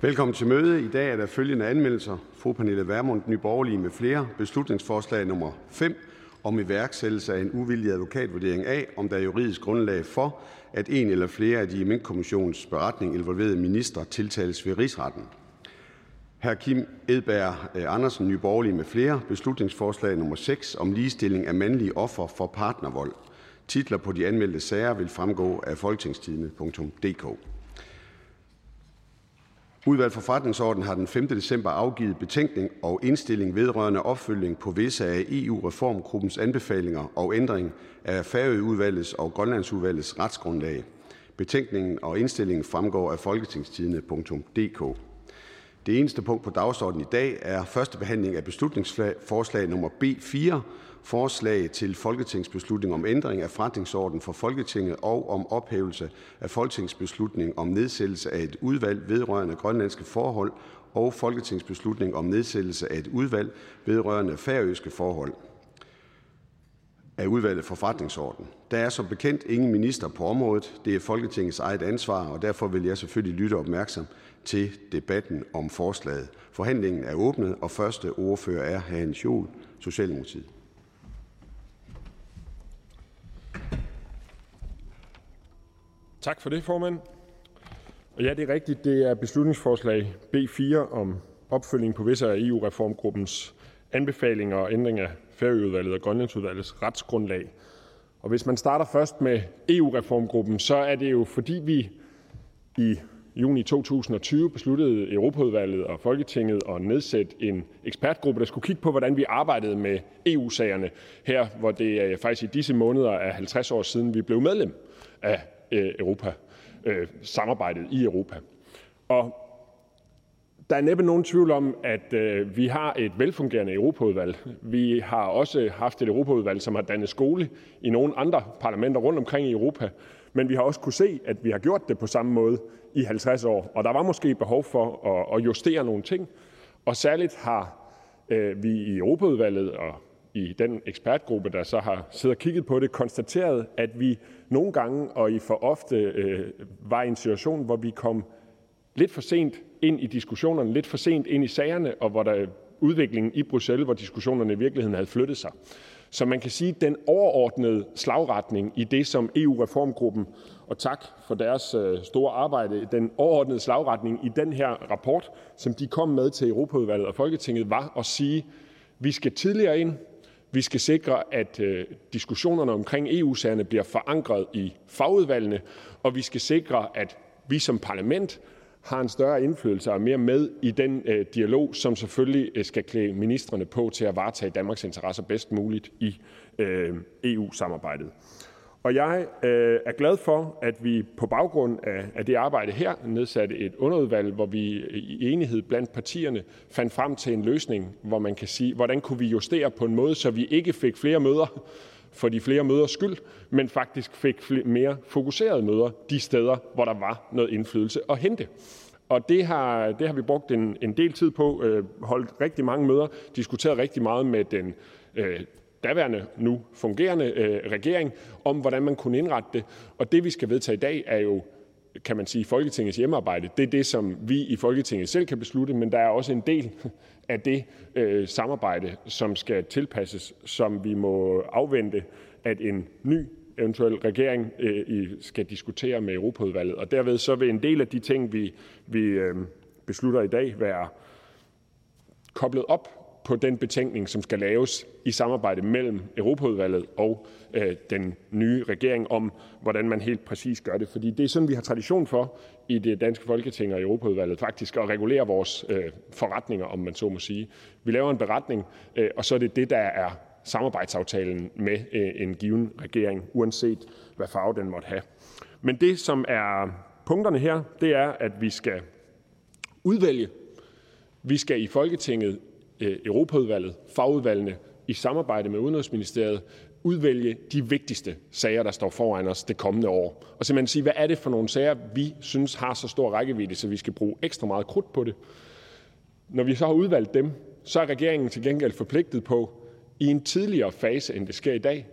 Velkommen til møde. I dag er der følgende anmeldelser: Fru Pernille Vermund, Nye Borgerlige med flere. Beslutningsforslag nummer 5 om iværksættelse af en uvildig advokatvurdering af, om der er juridisk grundlag for, at en eller flere af de i Mink-kommissionens beretning involverede ministre tiltales ved rigsretten. Hr. Kim Edberg eh, Andersen, Nye Borgerlige med flere. Beslutningsforslag nummer 6 om ligestilling af mandlige offer for partnervold. Titler på de anmeldte sager vil fremgå af folketingstidende.dk. Udvalg for forretningsordenen har den 5. december afgivet betænkning og indstilling vedrørende opfølging på visse af EU-reformgruppens anbefalinger og ændring af Færøudvalgets og Grønlandsudvalgets retsgrundlag. Betænkningen og indstillingen fremgår af folketingstidende.dk. Det eneste punkt på dagsordenen i dag er første behandling af beslutningsforslag nummer B4, Forslag til folketingsbeslutning om ændring af forretningsordenen for Folketinget og om ophævelse af folketingsbeslutning om nedsættelse af et udvalg vedrørende grønlandske forhold og folketingsbeslutning om nedsættelse af et udvalg vedrørende færøske forhold af udvalget for forretningsorden. Der er som bekendt ingen minister på området. Det er Folketingets eget ansvar, og derfor vil jeg selvfølgelig lytte opmærksom til debatten om forslaget. Forhandlingen er åbnet, og første ordfører er Hans Joel, Socialdemokratiet. Tak for det, formand. Og ja, det er rigtigt. Det er beslutningsforslag B4 om opfølging på visse af EU-reformgruppens anbefalinger og ændring af Færøudvalget og Grønlandsudvalgets retsgrundlag. Og hvis man starter først med EU-reformgruppen, så er det jo fordi vi i juni 2020 besluttede Europaudvalget og Folketinget at nedsætte en ekspertgruppe, der skulle kigge på, hvordan vi arbejdede med EU-sagerne her, hvor det faktisk i disse måneder er 50 år siden, vi blev medlem af Øh, Europa, øh, samarbejdet i Europa. Og der er næppe nogen tvivl om, at øh, vi har et velfungerende Europaudvalg. Vi har også haft et Europaudvalg, som har dannet skole i nogle andre parlamenter rundt omkring i Europa. Men vi har også kunne se, at vi har gjort det på samme måde i 50 år. Og der var måske behov for at justere nogle ting. Og særligt har øh, vi i Europaudvalget og i den ekspertgruppe, der så har siddet og kigget på det, konstateret, at vi nogle gange og i for ofte øh, var i en situation, hvor vi kom lidt for sent ind i diskussionerne, lidt for sent ind i sagerne, og hvor der udviklingen i Bruxelles, hvor diskussionerne i virkeligheden havde flyttet sig. Så man kan sige, at den overordnede slagretning i det, som EU-reformgruppen, og tak for deres øh, store arbejde, den overordnede slagretning i den her rapport, som de kom med til Europaudvalget og Folketinget, var at sige, at vi skal tidligere ind, vi skal sikre, at øh, diskussionerne omkring EU-sagerne bliver forankret i fagudvalgene, og vi skal sikre, at vi som parlament har en større indflydelse og er mere med i den øh, dialog, som selvfølgelig øh, skal klæde ministrene på til at varetage Danmarks interesser bedst muligt i øh, EU-samarbejdet. Og jeg øh, er glad for, at vi på baggrund af, af det arbejde her nedsatte et underudvalg, hvor vi i enighed blandt partierne fandt frem til en løsning, hvor man kan sige, hvordan kunne vi justere på en måde, så vi ikke fik flere møder for de flere møders skyld, men faktisk fik mere fokuserede møder de steder, hvor der var noget indflydelse at hente. Og det har, det har vi brugt en, en del tid på, øh, holdt rigtig mange møder, diskuteret rigtig meget med den øh, daværende, nu fungerende øh, regering om, hvordan man kunne indrette det. Og det, vi skal vedtage i dag, er jo kan man sige, Folketingets hjemmearbejde. Det er det, som vi i Folketinget selv kan beslutte, men der er også en del af det øh, samarbejde, som skal tilpasses, som vi må afvente, at en ny eventuel regering øh, skal diskutere med Europaudvalget. Og derved så vil en del af de ting, vi, vi øh, beslutter i dag, være koblet op på den betænkning, som skal laves i samarbejde mellem Europaudvalget og øh, den nye regering om, hvordan man helt præcis gør det. Fordi det er sådan, vi har tradition for i det danske Folketing og Europaudvalget faktisk at regulere vores øh, forretninger, om man så må sige. Vi laver en beretning, øh, og så er det det, der er samarbejdsaftalen med øh, en given regering, uanset hvad farve den måtte have. Men det, som er punkterne her, det er, at vi skal udvælge vi skal i Folketinget Øh, Europaudvalget, fagudvalgene, i samarbejde med Udenrigsministeriet udvælge de vigtigste sager, der står foran os det kommende år, og simpelthen sige, hvad er det for nogle sager, vi synes har så stor rækkevidde, så vi skal bruge ekstra meget krudt på det. Når vi så har udvalgt dem, så er regeringen til gengæld forpligtet på i en tidligere fase, end det sker i dag,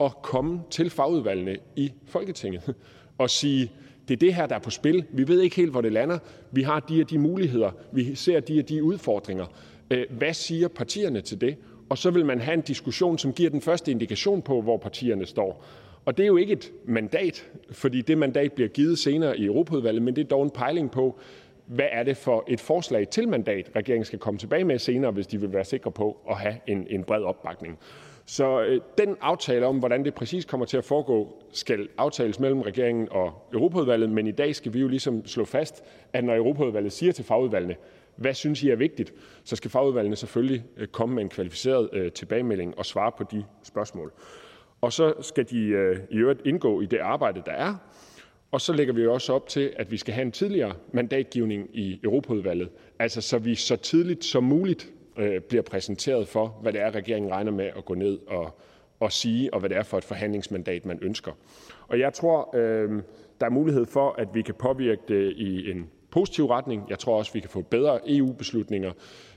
at komme til fagudvalgene i Folketinget og sige, det er det her, der er på spil. Vi ved ikke helt, hvor det lander. Vi har de og de muligheder. Vi ser de og de udfordringer. Øh, hvad siger partierne til det? Og så vil man have en diskussion, som giver den første indikation på, hvor partierne står. Og det er jo ikke et mandat, fordi det mandat bliver givet senere i Europaudvalget, men det er dog en pejling på, hvad er det for et forslag til mandat, regeringen skal komme tilbage med senere, hvis de vil være sikre på at have en, en bred opbakning. Så øh, den aftale om, hvordan det præcis kommer til at foregå, skal aftales mellem regeringen og Europaudvalget, men i dag skal vi jo ligesom slå fast, at når Europaudvalget siger til fagudvalgene, hvad synes I er vigtigt, så skal fagudvalgene selvfølgelig øh, komme med en kvalificeret øh, tilbagemelding og svare på de spørgsmål. Og så skal de øh, i øvrigt indgå i det arbejde, der er, og så lægger vi også op til, at vi skal have en tidligere mandatgivning i Europaudvalget, altså så vi så tidligt som muligt bliver præsenteret for, hvad det er, regeringen regner med at gå ned og, og sige, og hvad det er for et forhandlingsmandat, man ønsker. Og jeg tror, øh, der er mulighed for, at vi kan påvirke det i en positiv retning. Jeg tror også, vi kan få bedre EU-beslutninger.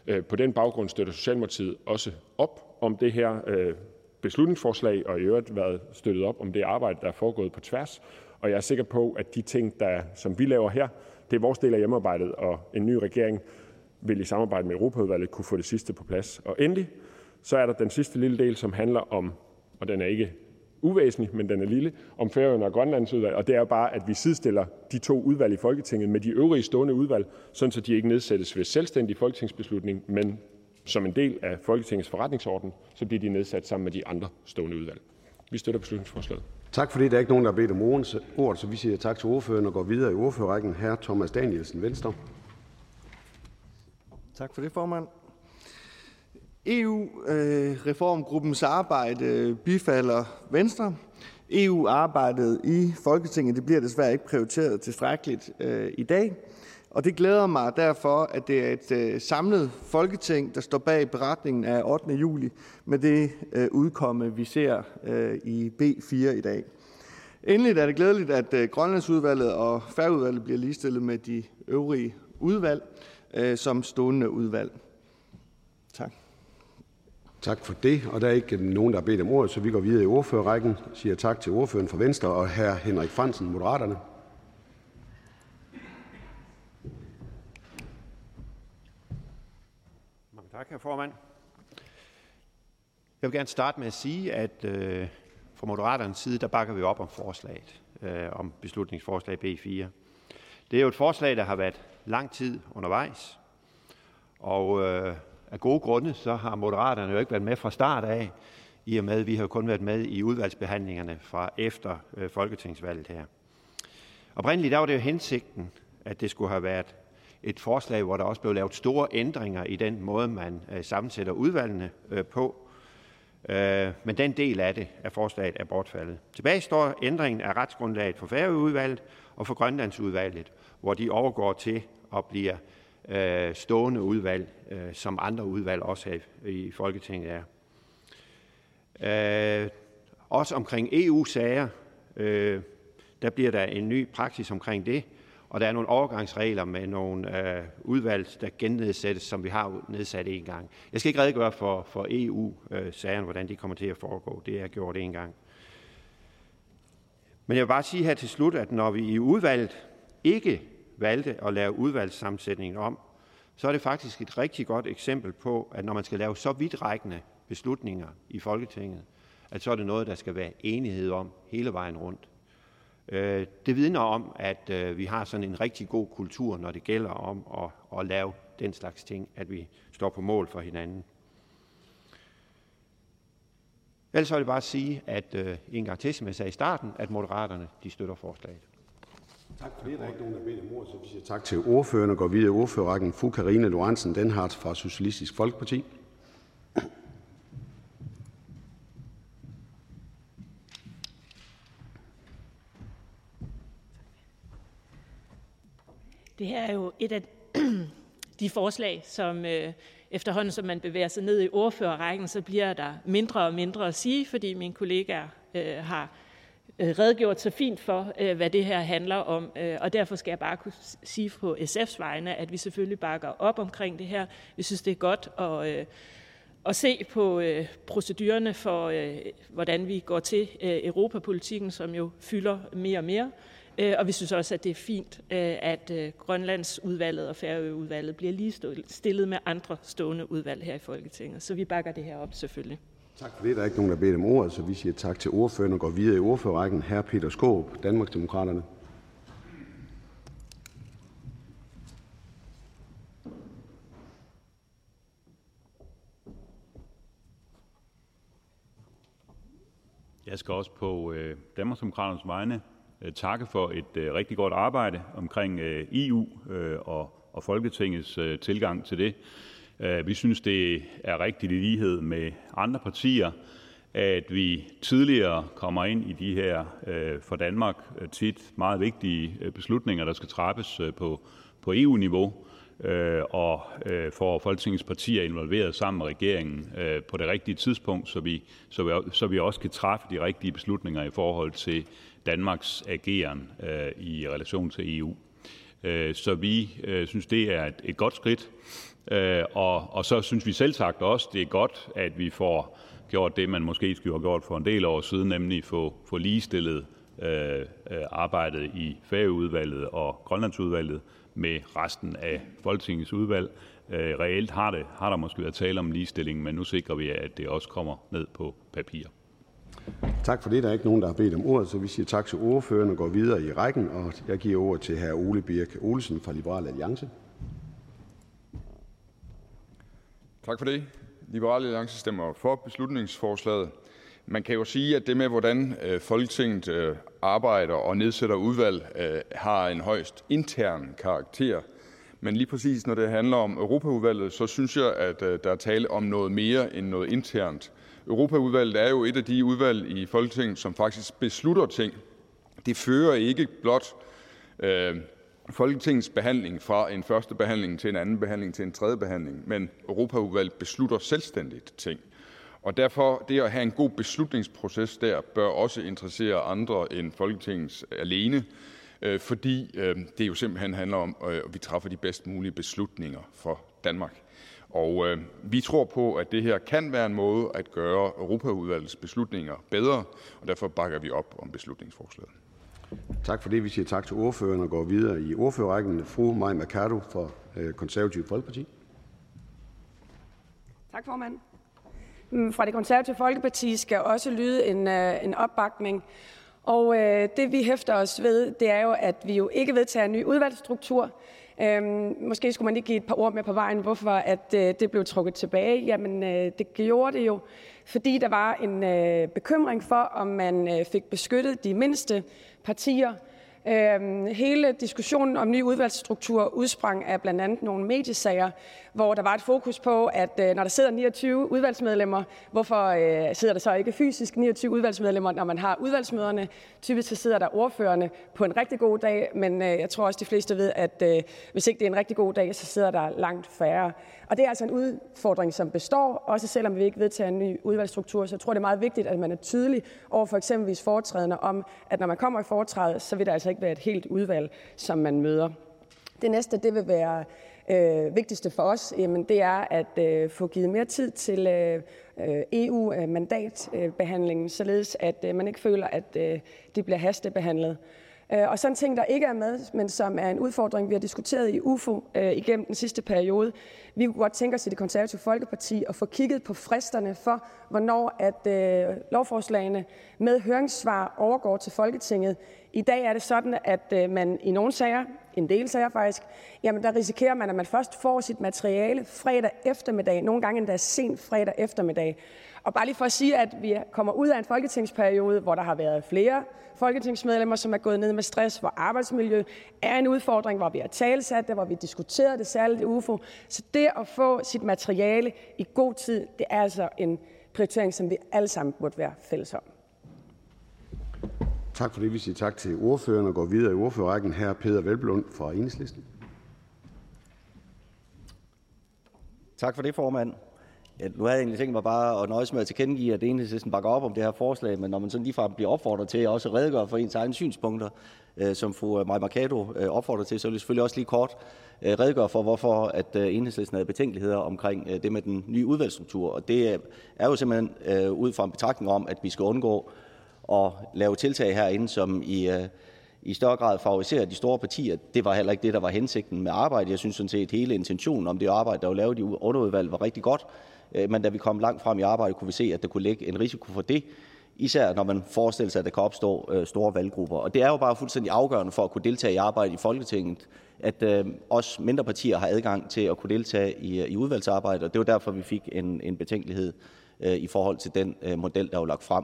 Øh, på den baggrund støtter Socialdemokratiet også op om det her øh, beslutningsforslag, og i øvrigt været støttet op om det arbejde, der er foregået på tværs. Og jeg er sikker på, at de ting, der, som vi laver her, det er vores del af hjemmearbejdet, og en ny regering vil i samarbejde med Europaudvalget kunne få det sidste på plads. Og endelig så er der den sidste lille del, som handler om, og den er ikke uvæsentlig, men den er lille, om Færøerne og Grønlands udvalg, og det er bare, at vi sidestiller de to udvalg i Folketinget med de øvrige stående udvalg, sådan så de ikke nedsættes ved selvstændig folketingsbeslutning, men som en del af Folketingets forretningsorden, så bliver de nedsat sammen med de andre stående udvalg. Vi støtter beslutningsforslaget. Tak for det. Der er ikke nogen, der har bedt om ordet, så vi siger tak til ordføreren og går videre i ordførerrækken. Hr. Thomas Danielsen, Venstre. Tak for det, formand. EU-reformgruppens øh, arbejde øh, bifalder Venstre. EU-arbejdet i Folketinget det bliver desværre ikke prioriteret tilstrækkeligt øh, i dag. Og det glæder mig derfor, at det er et øh, samlet Folketing, der står bag beretningen af 8. juli med det øh, udkomme, vi ser øh, i B4 i dag. Endelig er det glædeligt, at øh, Grønlandsudvalget og Færøudvalget bliver ligestillet med de øvrige udvalg øh, som stående udvalg. Tak. For det. Og der er ikke nogen, der har bedt om ordet, så vi går videre i ordførerrækken. Jeg siger tak til ordføreren for Venstre og hr. Henrik Fransen, Moderaterne. Mange tak, herr formand. Jeg vil gerne starte med at sige, at øh, fra Moderaternes side, der bakker vi op om forslaget, øh, om beslutningsforslag B4. Det er jo et forslag, der har været lang tid undervejs, og øh, af gode grunde, så har Moderaterne jo ikke været med fra start af, i og med, at vi har kun været med i udvalgsbehandlingerne fra efter øh, folketingsvalget her. Oprindeligt der var det jo hensigten, at det skulle have været et forslag, hvor der også blev lavet store ændringer i den måde, man øh, sammensætter udvalgene øh, på. Øh, men den del af det af forslaget er bortfaldet. Tilbage står ændringen af retsgrundlaget for Færøudvalget og for Grønlandsudvalget, hvor de overgår til at blive øh, stående udvalg, øh, som andre udvalg også her i Folketinget er. Øh, også omkring EU-sager, øh, der bliver der en ny praksis omkring det, og der er nogle overgangsregler med nogle øh, udvalg, der gennedsættes, som vi har nedsat en gang. Jeg skal ikke redegøre for, for EU-sagerne, hvordan de kommer til at foregå. Det er gjort en gang. Men jeg vil bare sige her til slut, at når vi i udvalget ikke valgte at lave udvalgssammensætningen om, så er det faktisk et rigtig godt eksempel på, at når man skal lave så vidtrækkende beslutninger i Folketinget, at så er det noget, der skal være enighed om hele vejen rundt. Øh, det vidner om, at øh, vi har sådan en rigtig god kultur, når det gælder om at, at lave den slags ting, at vi står på mål for hinanden. Ellers vil jeg bare sige, at øh, en gang til, som jeg sagde i starten, at Moderaterne de støtter forslaget. Tak for det. Der er ikke nogen, der beder om ordet, så vi siger tak til ordføreren og går videre i ordførerrækken. Fru Karina Lorentzen Denhardt fra Socialistisk Folkeparti. Det her er jo et af de forslag, som øh, efterhånden, som man bevæger sig ned i ordførerrækken, så bliver der mindre og mindre at sige, fordi mine kollegaer øh, har Øh, redegjort så fint for, øh, hvad det her handler om. Øh, og derfor skal jeg bare kunne sige på SF's vegne, at vi selvfølgelig bakker op omkring det her. Vi synes, det er godt at, at se på procedurerne for, hvordan vi går til europapolitikken, som jo fylder mere og mere. Og vi synes også, at det er fint, at Grønlandsudvalget og Færøudvalget bliver lige stillet med andre stående udvalg her i Folketinget. Så vi bakker det her op selvfølgelig. Tak for det. Der er ikke nogen, der beder om ordet, så vi siger tak til ordføreren og går videre i ordførerrækken. Hr. Peter Skåb, Danmarksdemokraterne. Jeg skal også på øh, Danmarksdemokraternes vegne øh, takke for et øh, rigtig godt arbejde omkring øh, EU øh, og, og Folketingets øh, tilgang til det. Øh, vi synes, det er rigtigt i lighed med andre partier, at vi tidligere kommer ind i de her øh, for Danmark øh, tit meget vigtige beslutninger, der skal træffes på, på EU-niveau, og får Folketingets partier involveret sammen med regeringen på det rigtige tidspunkt, så vi, så, vi, så vi også kan træffe de rigtige beslutninger i forhold til Danmarks ageren i relation til EU. Så vi synes, det er et godt skridt. Øh, og, og så synes vi selv sagt også, det er godt, at vi får gjort det, man måske skulle have gjort for en del år siden, nemlig få, få ligestillet øh, øh, arbejdet i Færøudvalget og Grønlandsudvalget med resten af Folketingets udvalg. Øh, reelt har, det, har der måske været tale om ligestilling, men nu sikrer vi, at det også kommer ned på papir. Tak for det. Der er ikke nogen, der har bedt om ordet, så vi siger tak til ordføreren og går videre i rækken. Og jeg giver ordet til hr. Ole Birk Olsen fra Liberal Alliance. Tak for det. Liberal Alliance stemmer for beslutningsforslaget. Man kan jo sige, at det med, hvordan øh, Folketinget øh, arbejder og nedsætter udvalg, øh, har en højst intern karakter. Men lige præcis når det handler om Europaudvalget, så synes jeg, at der er tale om noget mere end noget internt. Europaudvalget er jo et af de udvalg i Folketinget, som faktisk beslutter ting. Det fører ikke blot øh, Folketingets behandling fra en første behandling til en anden behandling til en tredje behandling, men Europaudvalget beslutter selvstændigt ting. Og derfor det at have en god beslutningsproces der bør også interessere andre end Folketingets alene, øh, fordi øh, det jo simpelthen handler om, øh, at vi træffer de bedst mulige beslutninger for Danmark. Og vi tror på, at det her kan være en måde at gøre Europaudvalgets beslutninger bedre, og derfor bakker vi op om beslutningsforslaget. Tak for det. Vi siger tak til ordføreren og går videre i ordførerrækken. Fru Maja Mercado fra øh, Konservative Folkeparti. Tak, formand. Mm, fra Det Konservative Folkeparti skal også lyde en, øh, en opbakning. Og øh, det vi hæfter os ved, det er jo, at vi jo ikke vedtager en ny udvalgsstruktur. Øhm, måske skulle man lige give et par ord med på vejen, hvorfor at, øh, det blev trukket tilbage. Jamen, øh, det gjorde det jo, fordi der var en øh, bekymring for, om man øh, fik beskyttet de mindste partier Øhm, hele diskussionen om ny udvalgsstruktur udsprang af blandt andet nogle mediesager, hvor der var et fokus på, at øh, når der sidder 29 udvalgsmedlemmer, hvorfor øh, sidder der så ikke fysisk 29 udvalgsmedlemmer, når man har udvalgsmøderne? Typisk så sidder der ordførende på en rigtig god dag, men øh, jeg tror også, de fleste ved, at øh, hvis ikke det er en rigtig god dag, så sidder der langt færre. Og det er altså en udfordring, som består, også selvom vi ikke vedtager en ny udvalgsstruktur. Så jeg tror, det er meget vigtigt, at man er tydelig over for eksempelvis foretrædende om, at når man kommer i foretræde, så vil der altså ikke være et helt udvalg, som man møder. Det næste, det vil være øh, vigtigste for os, jamen, det er at øh, få givet mere tid til øh, øh EU-mandatbehandlingen, øh, således at øh, man ikke føler, at øh, det bliver hastebehandlet. Øh, og sådan en ting, der ikke er med, men som er en udfordring, vi har diskuteret i UFO øh, igennem den sidste periode. Vi kunne godt tænke os i det konservative Folkeparti at få kigget på fristerne for, hvornår at øh, lovforslagene med høringssvar overgår til Folketinget. I dag er det sådan, at øh, man i nogle sager, en del sager faktisk, jamen der risikerer man, at man først får sit materiale fredag eftermiddag, nogle gange endda sent fredag eftermiddag. Og bare lige for at sige, at vi kommer ud af en folketingsperiode, hvor der har været flere folketingsmedlemmer, som er gået ned med stress, hvor arbejdsmiljø er en udfordring, hvor vi har talsat det, hvor vi diskuteret det særligt i UFO. Så det at få sit materiale i god tid, det er altså en prioritering, som vi alle sammen burde være fælles om. Tak for det. Vi siger tak til ordføreren og går videre i ordførerrækken. Her Peter Velblund fra Enhedslisten. Tak for det, formand. Ja, nu havde jeg egentlig tænkt mig bare at nøjes med at tilkendegive, at enhedslisten bakker op om det her forslag, men når man sådan ligefrem bliver opfordret til at også redegøre for ens egne synspunkter, øh, som fru øh, Maja Mercado øh, opfordrer til, så vil jeg selvfølgelig også lige kort øh, redegøre for, hvorfor at øh, enhedslisten havde betænkeligheder omkring øh, det med den nye udvalgsstruktur. Og det øh, er jo simpelthen øh, ud fra en betragtning om, at vi skal undgå at lave tiltag herinde, som i, øh, i større grad favoriserer de store partier. Det var heller ikke det, der var hensigten med arbejdet. Jeg synes sådan set, at hele intentionen om det arbejde, der var lavet i underudvalget, var rigtig godt. Øh, men da vi kom langt frem i arbejdet, kunne vi se, at der kunne ligge en risiko for det, især når man forestiller sig, at der kan opstå øh, store valggrupper. Og det er jo bare fuldstændig afgørende for at kunne deltage i arbejdet i Folketinget, at øh, også mindre partier har adgang til at kunne deltage i, øh, i udvalgsarbejdet, og det var derfor, vi fik en, en betænkelighed øh, i forhold til den øh, model, der var lagt frem.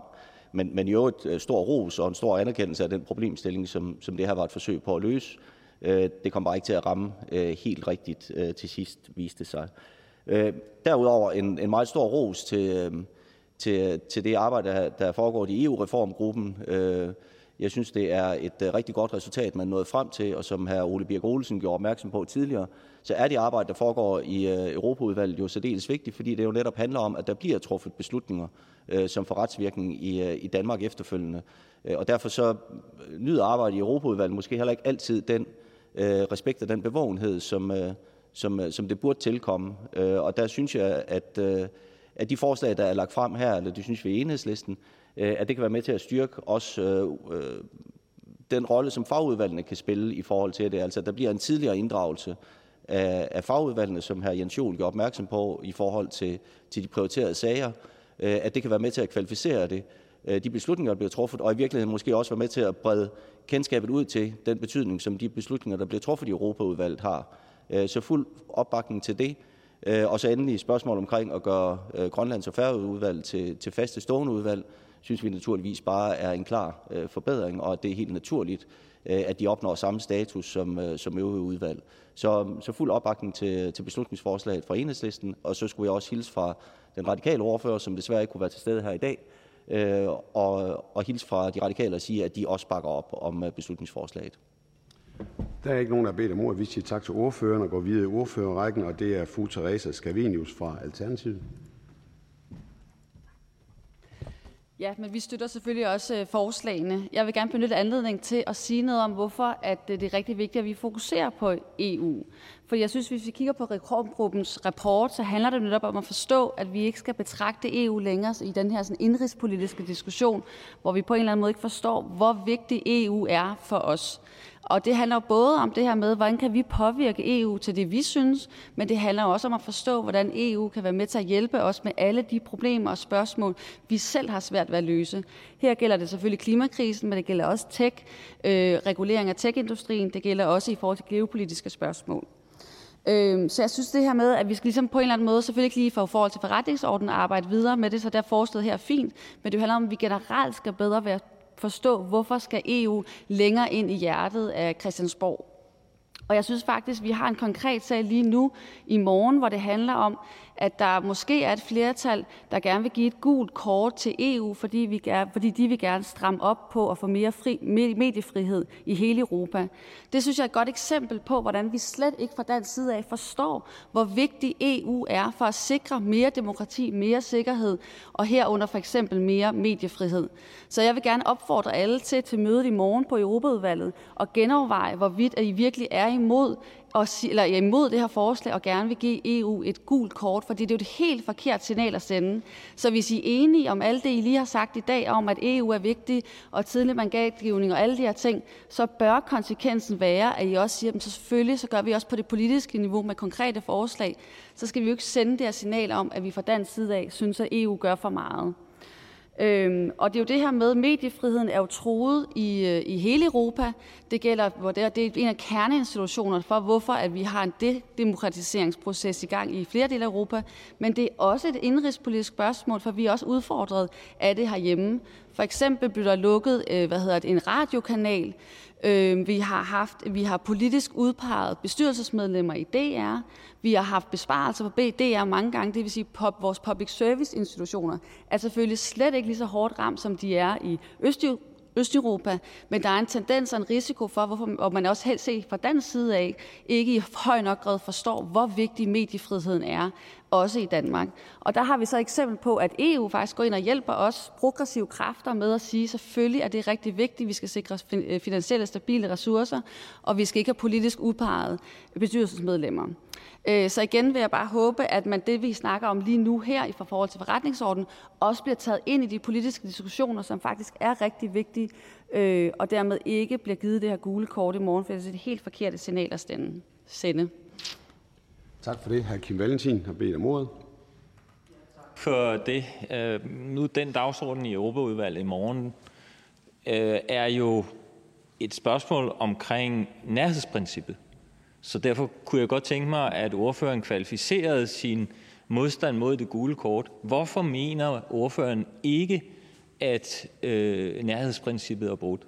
Men, men i øvrigt øh, stor ros og en stor anerkendelse af den problemstilling, som, som det her var et forsøg på at løse. Øh, det kom bare ikke til at ramme øh, helt rigtigt til sidst, viste sig. Derudover en, en meget stor ros til, til, til det arbejde, der, foregår i EU-reformgruppen. Jeg synes, det er et rigtig godt resultat, man nåede frem til, og som hr. Ole Birk Olsen gjorde opmærksom på tidligere, så er det arbejde, der foregår i Europaudvalget jo særdeles vigtigt, fordi det jo netop handler om, at der bliver truffet beslutninger, øh, som får retsvirkning i, øh, i Danmark efterfølgende. Øh, og derfor så øh, nyder arbejdet i Europaudvalget måske heller ikke altid den øh, respekt og den bevågenhed, som, øh, som, øh, som det burde tilkomme. Øh, og der synes jeg, at, øh, at de forslag, der er lagt frem her, eller det synes vi i enhedslisten, Øh, at det kan være med til at styrke også øh, øh, den rolle, som fagudvalgene kan spille i forhold til det. Altså, der bliver en tidligere inddragelse af, af fagudvalgene, som hr. Jens Jol gjorde opmærksom på i forhold til, til de prioriterede sager, Øh, at det kan være med til at kvalificere det, øh, de beslutninger, der bliver truffet, og i virkeligheden måske også være med til at brede kendskabet ud til den betydning, som de beslutninger, der bliver truffet i Europaudvalget har. Øh, så fuld opbakning til det. Og så endelig spørgsmål omkring at gøre Grønlands og Færøudvalg til, til faste stående udvalg synes vi naturligvis bare er en klar øh, forbedring, og at det er helt naturligt, Øh, at de opnår samme status som, øh, som øvrige udvalg. Så, så fuld opbakning til, til beslutningsforslaget fra enhedslisten, og så skulle jeg også hilse fra den radikale ordfører, som desværre ikke kunne være til stede her i dag, øh, og, og hilse fra de radikale og sige, at de også bakker op om beslutningsforslaget. Der er ikke nogen, der har bedt om ordet. Vi siger tak til ordføreren og går videre i ordførerrækken, og det er fru Teresa Scavenius fra Alternativet. Ja, men vi støtter selvfølgelig også øh, forslagene. Jeg vil gerne benytte anledning til at sige noget om, hvorfor at øh, det er rigtig vigtigt, at vi fokuserer på EU. For jeg synes, hvis vi kigger på reformgruppens rapport, så handler det netop om at forstå, at vi ikke skal betragte EU længere i den her sådan indrigspolitiske diskussion, hvor vi på en eller anden måde ikke forstår, hvor vigtig EU er for os. Og det handler både om det her med, hvordan kan vi påvirke EU til det, vi synes, men det handler også om at forstå, hvordan EU kan være med til at hjælpe os med alle de problemer og spørgsmål, vi selv har svært ved at løse. Her gælder det selvfølgelig klimakrisen, men det gælder også tech, øh, regulering af techindustrien, det gælder også i forhold til geopolitiske spørgsmål. Øh, så jeg synes det her med, at vi skal ligesom på en eller anden måde, selvfølgelig ikke lige for forhold til forretningsordenen arbejde videre med det, så der forslaget her er fint, men det handler om, at vi generelt skal bedre være forstå, hvorfor skal EU længere ind i hjertet af Christiansborg. Og jeg synes faktisk, vi har en konkret sag lige nu i morgen, hvor det handler om, at der måske er et flertal, der gerne vil give et gult kort til EU, fordi, vi gerne, fordi de vil gerne stramme op på at få mere fri, mediefrihed i hele Europa. Det synes jeg er et godt eksempel på, hvordan vi slet ikke fra den side af forstår, hvor vigtig EU er for at sikre mere demokrati, mere sikkerhed, og herunder for eksempel mere mediefrihed. Så jeg vil gerne opfordre alle til til mødet i morgen på Europaudvalget og genoverveje, hvorvidt at I virkelig er imod og, eller er imod det her forslag og gerne vil give EU et gult kort, fordi det er jo et helt forkert signal at sende. Så hvis I er enige om alt det, I lige har sagt i dag om, at EU er vigtig og tidlig mandatgivning og alle de her ting, så bør konsekvensen være, at I også siger, at så selvfølgelig så gør vi også på det politiske niveau med konkrete forslag. Så skal vi jo ikke sende det her signal om, at vi fra dansk side af synes, at EU gør for meget. Øhm, og det er jo det her med, at mediefriheden er jo troet i, øh, i hele Europa. Det gælder, hvor det er, det er en af kerneinstitutionerne for, hvorfor at vi har en demokratiseringsproces i gang i flere dele af Europa. Men det er også et indrigspolitisk spørgsmål, for vi er også udfordret af det herhjemme. For eksempel blev der lukket øh, hvad hedder det, en radiokanal. Øh, vi, har haft, vi har politisk udpeget bestyrelsesmedlemmer i DR. Vi har haft besparelser på BDR mange gange, det vil sige, pop, vores public service institutioner er selvfølgelig slet ikke lige så hårdt ramt, som de er i Østeuropa, men der er en tendens og en risiko for, hvorfor, og man også helst se fra den side af, ikke i høj nok grad forstår, hvor vigtig mediefriheden er, også i Danmark. Og der har vi så et eksempel på, at EU faktisk går ind og hjælper os progressive kræfter med at sige, selvfølgelig er det rigtig vigtigt, vi skal sikre finansielle stabile ressourcer, og vi skal ikke have politisk udpeget bestyrelsesmedlemmer. Øh, så igen vil jeg bare håbe, at man det, vi snakker om lige nu her i forhold til forretningsordenen, også bliver taget ind i de politiske diskussioner, som faktisk er rigtig vigtige, øh, og dermed ikke bliver givet det her gule kort i morgen, for det er et helt forkert signal at sende. Tak for det. Hr. Kim Valentin har bedt om ordet. For det. Øh, nu den dagsorden i Europaudvalget i morgen er jo et spørgsmål omkring nærhedsprincippet. Så derfor kunne jeg godt tænke mig, at ordføreren kvalificerede sin modstand mod det gule kort. Hvorfor mener ordføreren ikke, at øh, nærhedsprincippet er brudt?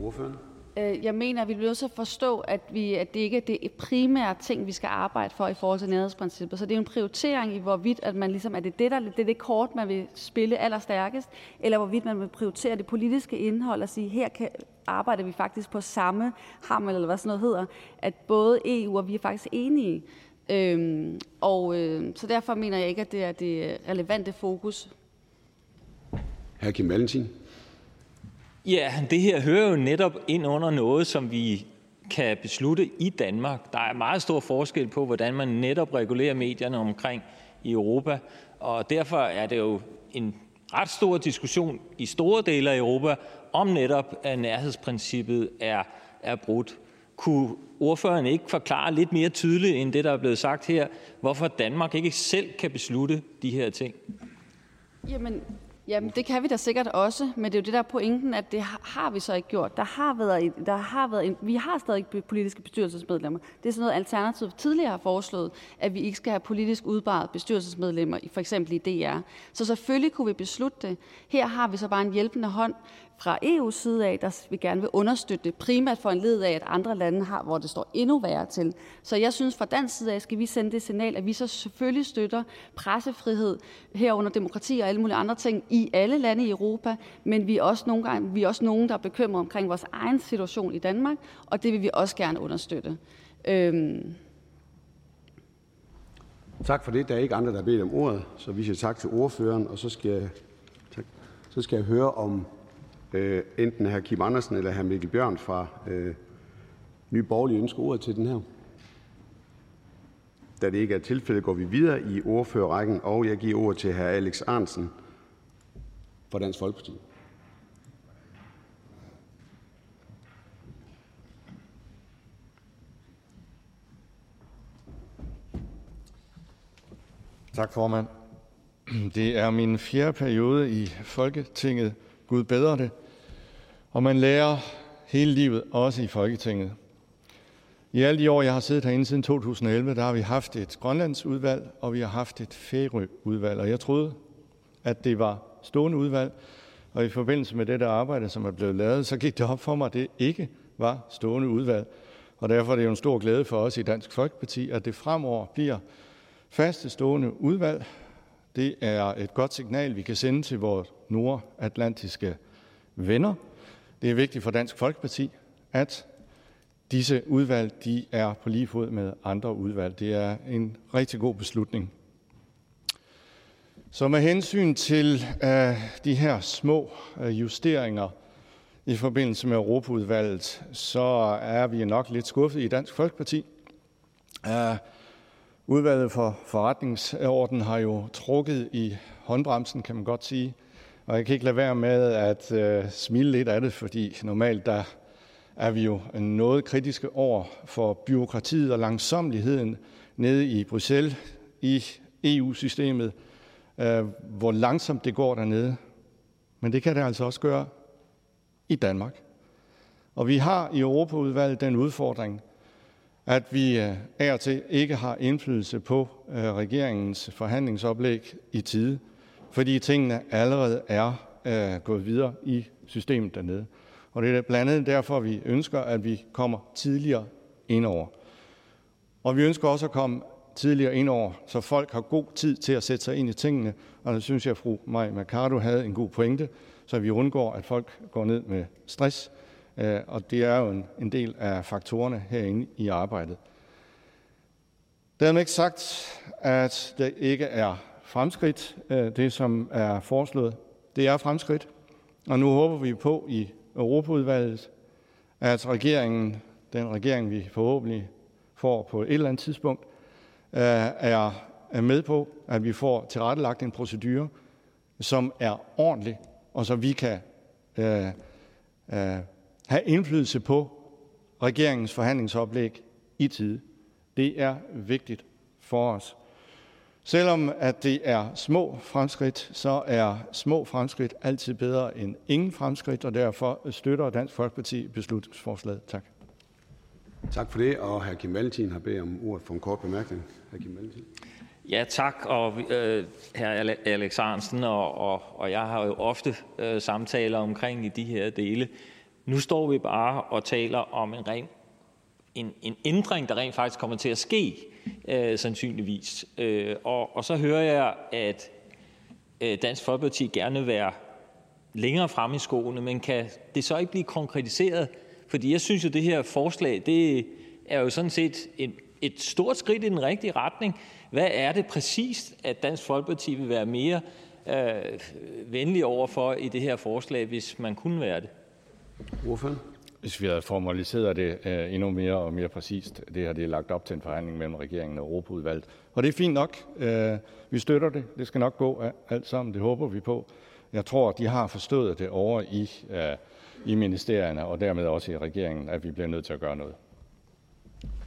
Ordføreren? Øh, jeg mener, at vi bliver nødt til at forstå, at, vi, at det ikke er det primære ting, vi skal arbejde for i forhold til nærhedsprincippet. Så det er en prioritering i, hvorvidt at man ligesom, er det det, der, det, er det kort, man vil spille allerstærkest, eller hvorvidt man vil prioritere det politiske indhold og sige, her kan, arbejder vi faktisk på samme hammel, eller hvad sådan noget hedder, at både EU og vi er faktisk enige. Øhm, og øh, så derfor mener jeg ikke, at det er det relevante fokus. Hr. Kim Valentin. Ja, det her hører jo netop ind under noget, som vi kan beslutte i Danmark. Der er meget stor forskel på, hvordan man netop regulerer medierne omkring i Europa, og derfor er det jo en ret stor diskussion i store dele af Europa, om netop at nærhedsprincippet er, er brudt. Kunne ordføreren ikke forklare lidt mere tydeligt end det, der er blevet sagt her, hvorfor Danmark ikke selv kan beslutte de her ting? Jamen, Jamen, det kan vi da sikkert også, men det er jo det, der er pointen, at det har vi så ikke gjort. Der har været, der har været en, vi har stadig politiske bestyrelsesmedlemmer. Det er sådan noget, Alternativet tidligere har foreslået, at vi ikke skal have politisk udbaret bestyrelsesmedlemmer, for eksempel i DR. Så selvfølgelig kunne vi beslutte det. Her har vi så bare en hjælpende hånd fra EU's side af, der vi gerne vil understøtte det, primært for en led af, at andre lande har, hvor det står endnu værre til. Så jeg synes, fra dansk side af skal vi sende det signal, at vi så selvfølgelig støtter pressefrihed herunder demokrati og alle mulige andre ting i alle lande i Europa, men vi er også nogle, gange, vi er også nogen, der er bekymret omkring vores egen situation i Danmark, og det vil vi også gerne understøtte. Øhm. Tak for det. Der er ikke andre, der har bedt om ordet, så vi siger tak til ordføreren, og så skal tak. Så skal jeg høre, om øh, enten hr. Kim Andersen eller hr. Mikkel Bjørn fra øh, Nye Borgerlige ønsker ordet til den her. Da det ikke er tilfældet, går vi videre i ordførerrækken, og jeg giver ordet til hr. Alex Arnsen fra Dansk Folkeparti. Tak, formand. Det er min fjerde periode i Folketinget. Gud bedre det. Og man lærer hele livet, også i Folketinget. I alle de år, jeg har siddet herinde siden 2011, der har vi haft et Grønlandsudvalg, og vi har haft et Færøudvalg. Og jeg troede, at det var stående udvalg. Og i forbindelse med det der arbejde, som er blevet lavet, så gik det op for mig, at det ikke var stående udvalg. Og derfor er det jo en stor glæde for os i Dansk Folkeparti, at det fremover bliver faste stående udvalg. Det er et godt signal, vi kan sende til vores nordatlantiske venner. Det er vigtigt for Dansk Folkeparti, at disse udvalg de er på lige fod med andre udvalg. Det er en rigtig god beslutning. Så med hensyn til øh, de her små øh, justeringer i forbindelse med Europaudvalget, så er vi nok lidt skuffet i Dansk Folkeparti. Uh, udvalget for forretningsorden har jo trukket i håndbremsen, kan man godt sige. Og jeg kan ikke lade være med at øh, smile lidt af det, fordi normalt der er vi jo noget kritiske over for byråkratiet og langsomligheden nede i Bruxelles i EU-systemet, øh, hvor langsomt det går dernede. Men det kan det altså også gøre i Danmark. Og vi har i Europaudvalget den udfordring, at vi øh, af og til ikke har indflydelse på øh, regeringens forhandlingsoplæg i tide fordi tingene allerede er øh, gået videre i systemet dernede. Og det er blandt andet derfor, vi ønsker, at vi kommer tidligere ind over. Og vi ønsker også at komme tidligere ind over, så folk har god tid til at sætte sig ind i tingene. Og det synes jeg, at fru Maj Mercado havde en god pointe, så vi undgår, at folk går ned med stress. Øh, og det er jo en, en del af faktorerne herinde i arbejdet. Dermed ikke sagt, at det ikke er fremskridt, øh, det som er foreslået. Det er fremskridt, og nu håber vi på i Europaudvalget, at regeringen, den regering vi forhåbentlig får på et eller andet tidspunkt, øh, er med på, at vi får tilrettelagt en procedure, som er ordentlig, og så vi kan øh, øh have indflydelse på regeringens forhandlingsoplæg i tide. Det er vigtigt for os. Selvom at det er små fremskridt, så er små fremskridt altid bedre end ingen fremskridt, og derfor støtter Dansk Folkeparti beslutningsforslaget. Tak. Tak for det, og hr. Kim Valentin har bedt om ordet for en kort bemærkning. Hr. Kim Valentin. Ja, tak. Og øh, her Alex Arnsen og, og, og jeg har jo ofte øh, samtaler omkring i de her dele. Nu står vi bare og taler om en ren en, en ændring, der rent faktisk kommer til at ske, øh, sandsynligvis. Øh, og, og så hører jeg, at øh, Dansk Folkeparti gerne vil være længere frem i skoene, men kan det så ikke blive konkretiseret? Fordi jeg synes jo, det her forslag, det er jo sådan set et, et stort skridt i den rigtige retning. Hvad er det præcist, at Dansk Folkeparti vil være mere øh, venlig overfor i det her forslag, hvis man kunne være det? Hvorfor? Hvis vi havde formaliseret det øh, endnu mere og mere præcist, det her det er lagt op til en forhandling mellem regeringen og Europaudvalget. Og det er fint nok. Øh, vi støtter det. Det skal nok gå alt sammen. Det håber vi på. Jeg tror, de har forstået det over i, øh, i ministerierne og dermed også i regeringen, at vi bliver nødt til at gøre noget.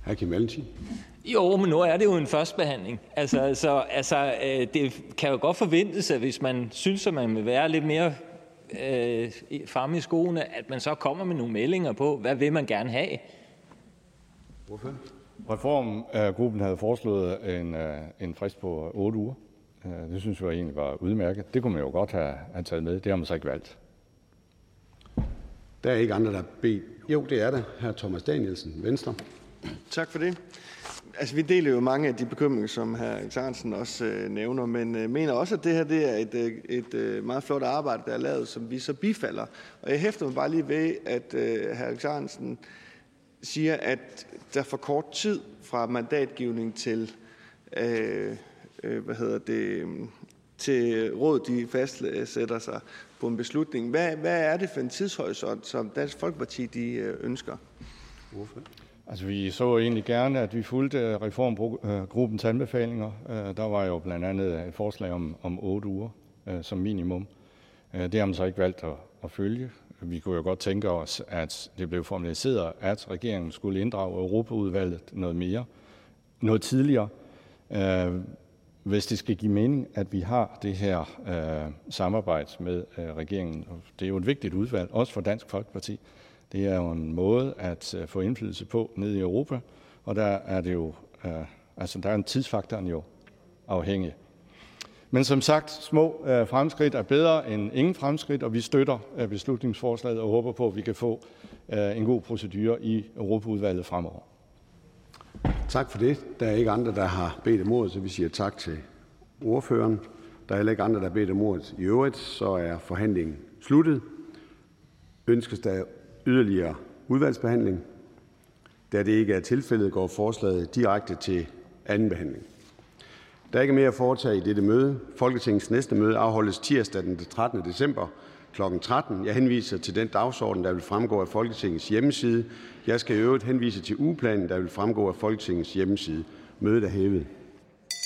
Hr. Kim Valentin. Jo, men nu er det jo en førstbehandling. Altså, så, altså, det kan jo godt forventes, at hvis man synes, at man vil være lidt mere øh, fremme i skoene, at man så kommer med nogle meldinger på, hvad vil man gerne have? Hvorfor? Reformgruppen havde foreslået en, øh, en frist på 8 uger. Øh, det synes jeg egentlig var udmærket. Det kunne man jo godt have, have taget med. Det har man så ikke valgt. Der er ikke andre, der bedt. Jo, det er der. Hr. Thomas Danielsen, Venstre. Tak for det. Altså, vi deler jo mange af de bekymringer, som hr. Sørensen også øh, nævner, men øh, mener også, at det her det er et, øh, et øh, meget flot arbejde, der er lavet, som vi så bifalder. Og jeg hæfter mig bare lige ved, at øh, hr. Sørensen siger, at der for kort tid fra mandatgivning til, øh, øh, hvad hedder det, til råd, de fastsætter sig på en beslutning. Hvad, hvad er det for en tidshorisont, som Dansk Folkeparti de øh, ønsker? Hvorfor? Altså, vi så egentlig gerne, at vi fulgte reformgruppens anbefalinger. Øh, der var jo blandt andet øh, et forslag om, om 8 uger øh, som minimum. Øh, det har man så ikke valgt at, at følge. Vi kunne jo godt tænke os, at det blev formaliseret, at regeringen skulle inddrage Europaudvalget noget mere, noget tidligere, hvis det skal give mening, at vi har det her samarbejde med regeringen. Det er jo et vigtigt udvalg, også for Dansk Folkeparti. Det er jo en måde at øh, få indflydelse på nede i Europa, og der er det jo, øh, altså der er en tidsfaktoren jo afhængig. Men som sagt, små øh, fremskridt er bedre end ingen fremskridt, og vi støtter øh, beslutningsforslaget og håber på, at vi kan få øh, en god procedure i Europaudvalget fremover. Tak for det. Der er ikke andre, der har bedt om ordet, så vi siger tak til ordføreren. Der er heller ikke andre, der har bedt om ordet i øvrigt, så er forhandlingen sluttet. Ønskes der yderligere udvalgsbehandling? Da det ikke er tilfældet, går forslaget direkte til anden behandling. Der er ikke mere at foretage i dette møde. Folketingets næste møde afholdes tirsdag den 13. december kl. 13. Jeg henviser til den dagsorden, der vil fremgå af Folketingets hjemmeside. Jeg skal i øvrigt henvise til ugeplanen, der vil fremgå af Folketingets hjemmeside. Mødet er hævet.